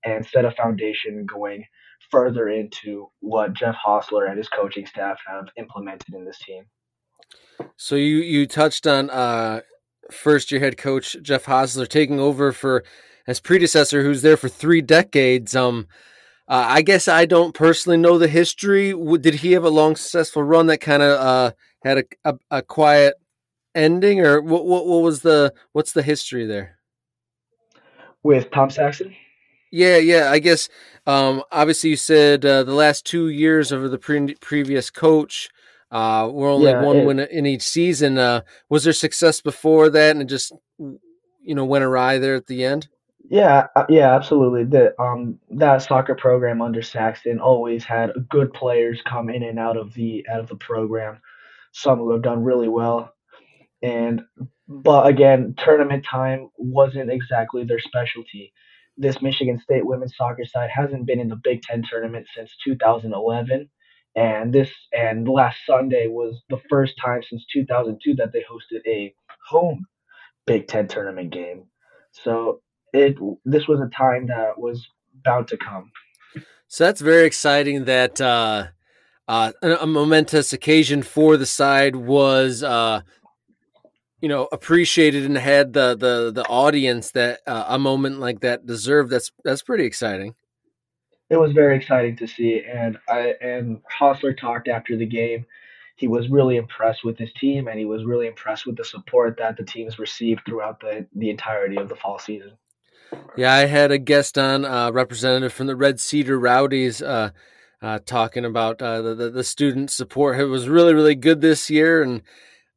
and set a foundation going further into what Jeff Hosler and his coaching staff have implemented in this team. So you you touched on uh, first year head coach Jeff Hosler taking over for his predecessor, who's there for three decades. Um, uh, I guess I don't personally know the history. Did he have a long, successful run that kind of uh, had a, a, a, quiet ending, or what, what? What was the what's the history there? With Tom Saxton? Yeah, yeah. I guess um, obviously you said uh, the last two years of the pre- previous coach uh, were only yeah, one it, win in each season. Uh, was there success before that, and it just you know went awry there at the end? Yeah, uh, yeah, absolutely. The um that soccer program under Saxton always had good players come in and out of the out of the program. Some who have done really well, and but again, tournament time wasn't exactly their specialty. This Michigan State women's soccer side hasn't been in the Big Ten tournament since 2011, and this and last Sunday was the first time since 2002 that they hosted a home Big Ten tournament game. So it this was a time that was bound to come. So that's very exciting that uh, uh, a momentous occasion for the side was uh, you know appreciated and had the the the audience that uh, a moment like that deserved. That's that's pretty exciting. It was very exciting to see, and I and Hosler talked after the game. He was really impressed with his team, and he was really impressed with the support that the teams received throughout the the entirety of the fall season. Yeah, I had a guest on, uh, representative from the Red Cedar Rowdies, uh, uh, talking about uh, the, the, the student support. It was really really good this year, and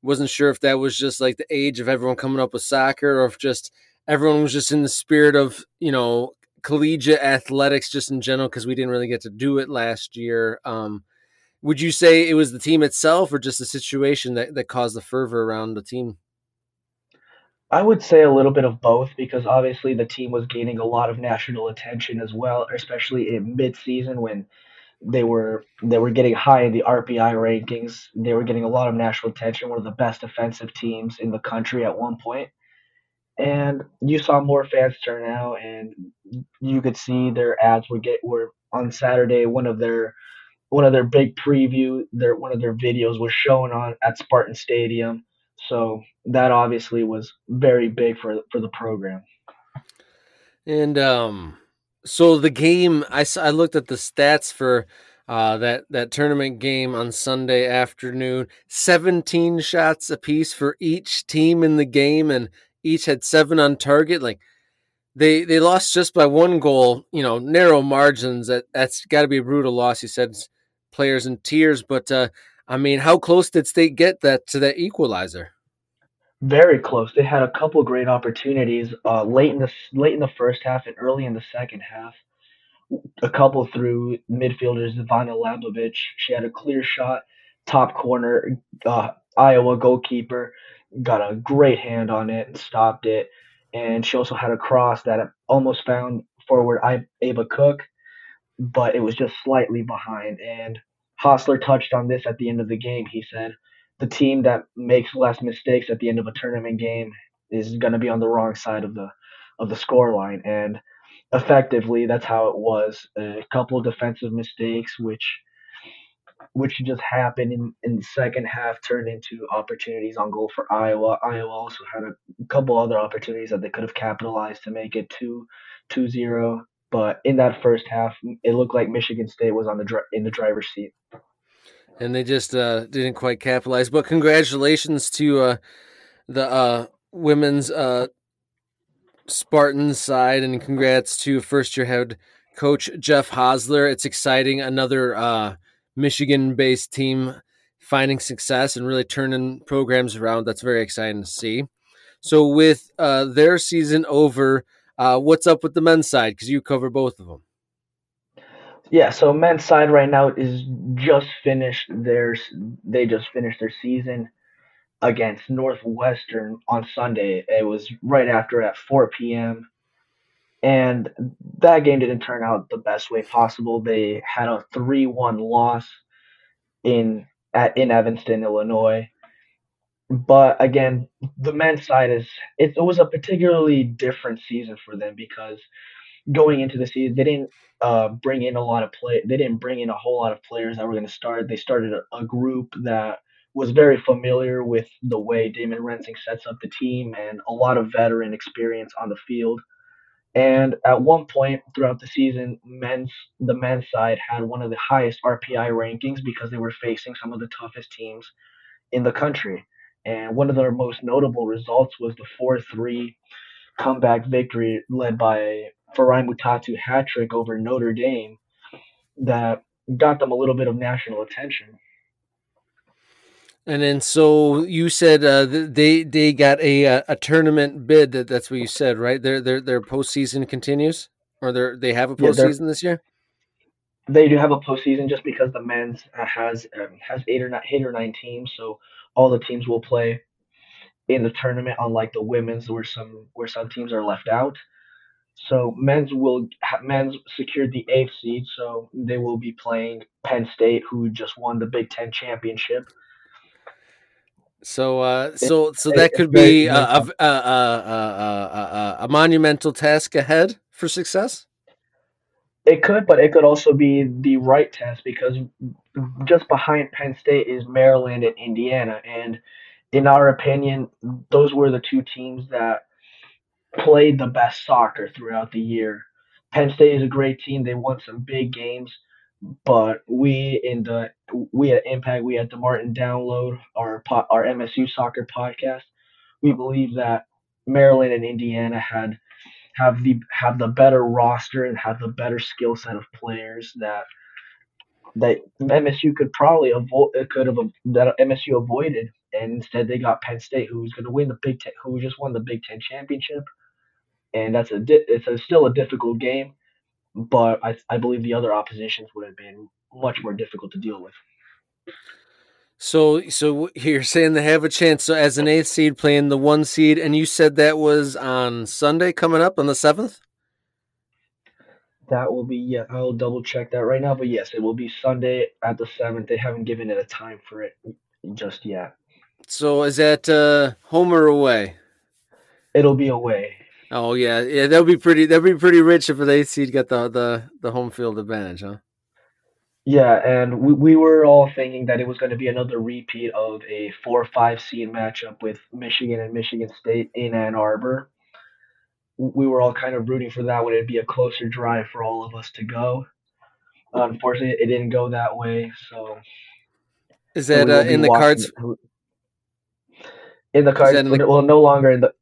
wasn't sure if that was just like the age of everyone coming up with soccer, or if just everyone was just in the spirit of you know collegiate athletics just in general because we didn't really get to do it last year. Um, would you say it was the team itself, or just the situation that that caused the fervor around the team? I would say a little bit of both because obviously the team was gaining a lot of national attention as well, especially in mid-season when they were they were getting high in the RPI rankings. They were getting a lot of national attention, one of the best defensive teams in the country at one point. And you saw more fans turn out and you could see their ads were get were on Saturday one of their one of their big preview, their one of their videos was shown on at Spartan Stadium. So that obviously was very big for for the program. And um so the game, I, I looked at the stats for uh, that that tournament game on Sunday afternoon. Seventeen shots apiece for each team in the game, and each had seven on target. Like they they lost just by one goal. You know, narrow margins. That that's got to be a brutal loss. He said players in tears, but uh, I mean, how close did State get that to that equalizer? Very close. They had a couple great opportunities uh, late in the late in the first half and early in the second half. A couple through midfielders Ivana Labovich. She had a clear shot, top corner. Uh, Iowa goalkeeper got a great hand on it and stopped it. And she also had a cross that almost found forward Ava Cook, but it was just slightly behind. And Hosler touched on this at the end of the game. He said, the team that makes less mistakes at the end of a tournament game is going to be on the wrong side of the of the score line and effectively that's how it was a couple of defensive mistakes which which just happened in, in the second half turned into opportunities on goal for Iowa. Iowa also had a couple other opportunities that they could have capitalized to make it 2 2-0, but in that first half it looked like Michigan State was on the in the driver's seat and they just uh, didn't quite capitalize. But congratulations to uh, the uh, women's uh, Spartans side, and congrats to first year head coach Jeff Hosler. It's exciting, another uh, Michigan based team finding success and really turning programs around. That's very exciting to see. So, with uh, their season over, Uh, what's up with the men's side? Because you cover both of them. Yeah, so men's side right now is just finished their they just finished their season against Northwestern on Sunday. It was right after at 4 p.m. And that game didn't turn out the best way possible. They had a 3-1 loss in at in Evanston, Illinois. But again, the men's side is it, it was a particularly different season for them because going into the season, they didn't uh, bring in a lot of play. They didn't bring in a whole lot of players that were going to start. They started a, a, group that was very familiar with the way Damon Rensing sets up the team and a lot of veteran experience on the field. And at one point throughout the season, men's the men's side had one of the highest RPI rankings because they were facing some of the toughest teams in the country. And one of their most notable results was the 4-3 comeback victory led by Farai Mutatu hat trick over Notre Dame that got them a little bit of national attention. And then, so you said uh, they they got a uh, a tournament bid. That that's what you said, right? Their their their postseason continues, or they they have a postseason yeah, this year. They do have a postseason just because the men's has um, has eight or nine, eight or nine teams, so all the teams will play in the tournament. Unlike the women's, where some where some teams are left out. So men's will men's secured the eighth seed, so they will be playing Penn State, who just won the Big Ten championship. So, uh, so, so that could be a, a, a, a, a monumental task ahead for success. It could, but it could also be the right test because Mm-hmm. just behind Penn State is Maryland and Indiana, and in our opinion, those were the two teams that played the best soccer throughout the year. Penn State is a great team; they won some big games, but we in the we at Impact, we at the Martin Download, our our MSU soccer podcast, we believe that Maryland and Indiana had have the have the better roster and have the better skill set of players that that MSU could probably avoid it uh, could have that MSU avoided, and instead they got Penn State, who was going to win the Big Ten, who just won the Big Ten championship, and that's a it's a, still a difficult game, but I I believe the other oppositions would have been much more difficult to deal with. So, so you're saying they have a chance. So, as an eighth seed playing the one seed, and you said that was on Sunday coming up on the seventh. That will be yeah. I'll double check that right now, but yes, it will be Sunday at the seventh. They haven't given it a time for it just yet. So, is that uh, home or away? It'll be away. Oh yeah, yeah. That'll be pretty. That'll be pretty rich if the eighth seed got the the the home field advantage, huh? Yeah, and we, we were all thinking that it was going to be another repeat of a 4 5 seed matchup with Michigan and Michigan State in Ann Arbor. We were all kind of rooting for that when it'd be a closer drive for all of us to go. Unfortunately, it didn't go that way. So, is that uh, in the cards? In the cards, in the... well, no longer in the,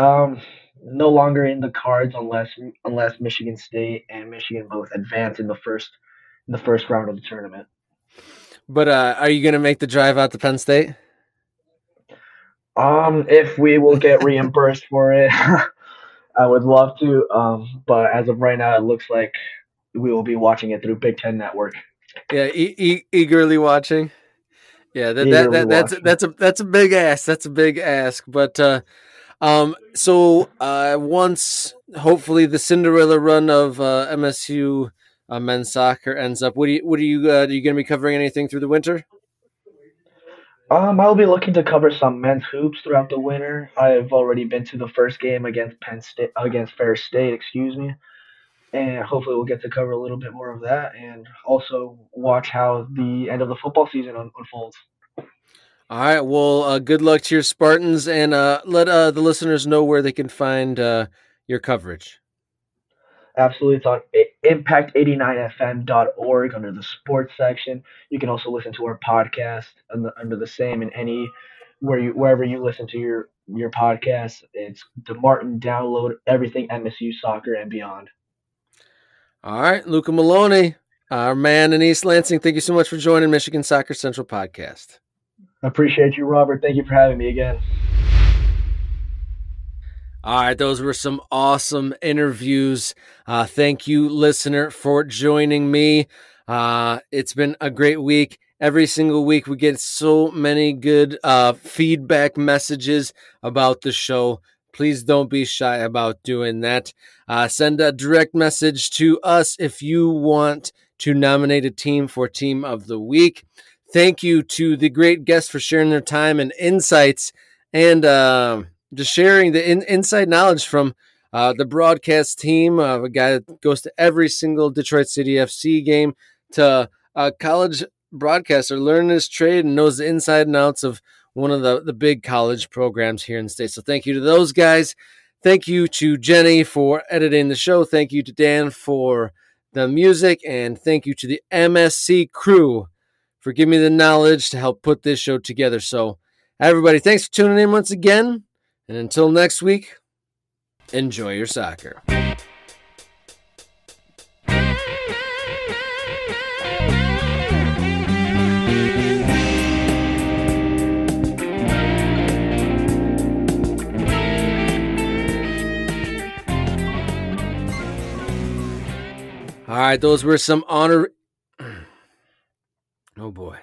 um, no longer in the cards unless unless Michigan State and Michigan both advance in the first in the first round of the tournament. But uh, are you going to make the drive out to Penn State? Um, if we will get [LAUGHS] reimbursed for it, [LAUGHS] I would love to. Um, but as of right now, it looks like we will be watching it through Big Ten Network. Yeah, e- e- eagerly watching. Yeah, that, that, that that's watching. that's a that's a big ask. That's a big ask. But uh, um, so uh, once hopefully the Cinderella run of uh, MSU uh, men's soccer ends up. What do you what are you uh, are you going to be covering anything through the winter? Um, I'll be looking to cover some men's hoops throughout the winter. I've already been to the first game against Penn State against Ferris State, excuse me, and hopefully we'll get to cover a little bit more of that, and also watch how the end of the football season unfolds. All right. Well, uh, good luck to your Spartans, and uh, let uh, the listeners know where they can find uh, your coverage. Absolutely. It's on impact89fm.org under the sports section. You can also listen to our podcast under, the same in any where you wherever you listen to your your podcast. It's the Martin download everything MSU soccer and beyond. All right, Luca Melloni, our man in East Lansing. Thank you so much for joining Michigan Soccer Central podcast. I appreciate you, Robert. Thank you for having me again. All right, those were some awesome interviews. Uh, thank you, listener, for joining me. Uh, it's been a great week. Every single week, we get so many good uh, feedback messages about the show. Please don't be shy about doing that. Uh, send a direct message to us if you want to nominate a team for Team of the Week. Thank you to the great guests for sharing their time and insights. And, uh, just sharing the in, inside knowledge from uh, the broadcast team, uh, a guy that goes to every single Detroit City FC game, to a college broadcaster, learning his trade and knows the inside and outs of one of the, the big college programs here in the state. So thank you to those guys. Thank you to Jenny for editing the show. Thank you to Dan for the music. And thank you to the MSC crew for giving me the knowledge to help put this show together. So, everybody, thanks for tuning in once again. And until next week, enjoy your soccer. All right, those were some honor. [CLEARS THROAT] Oh boy.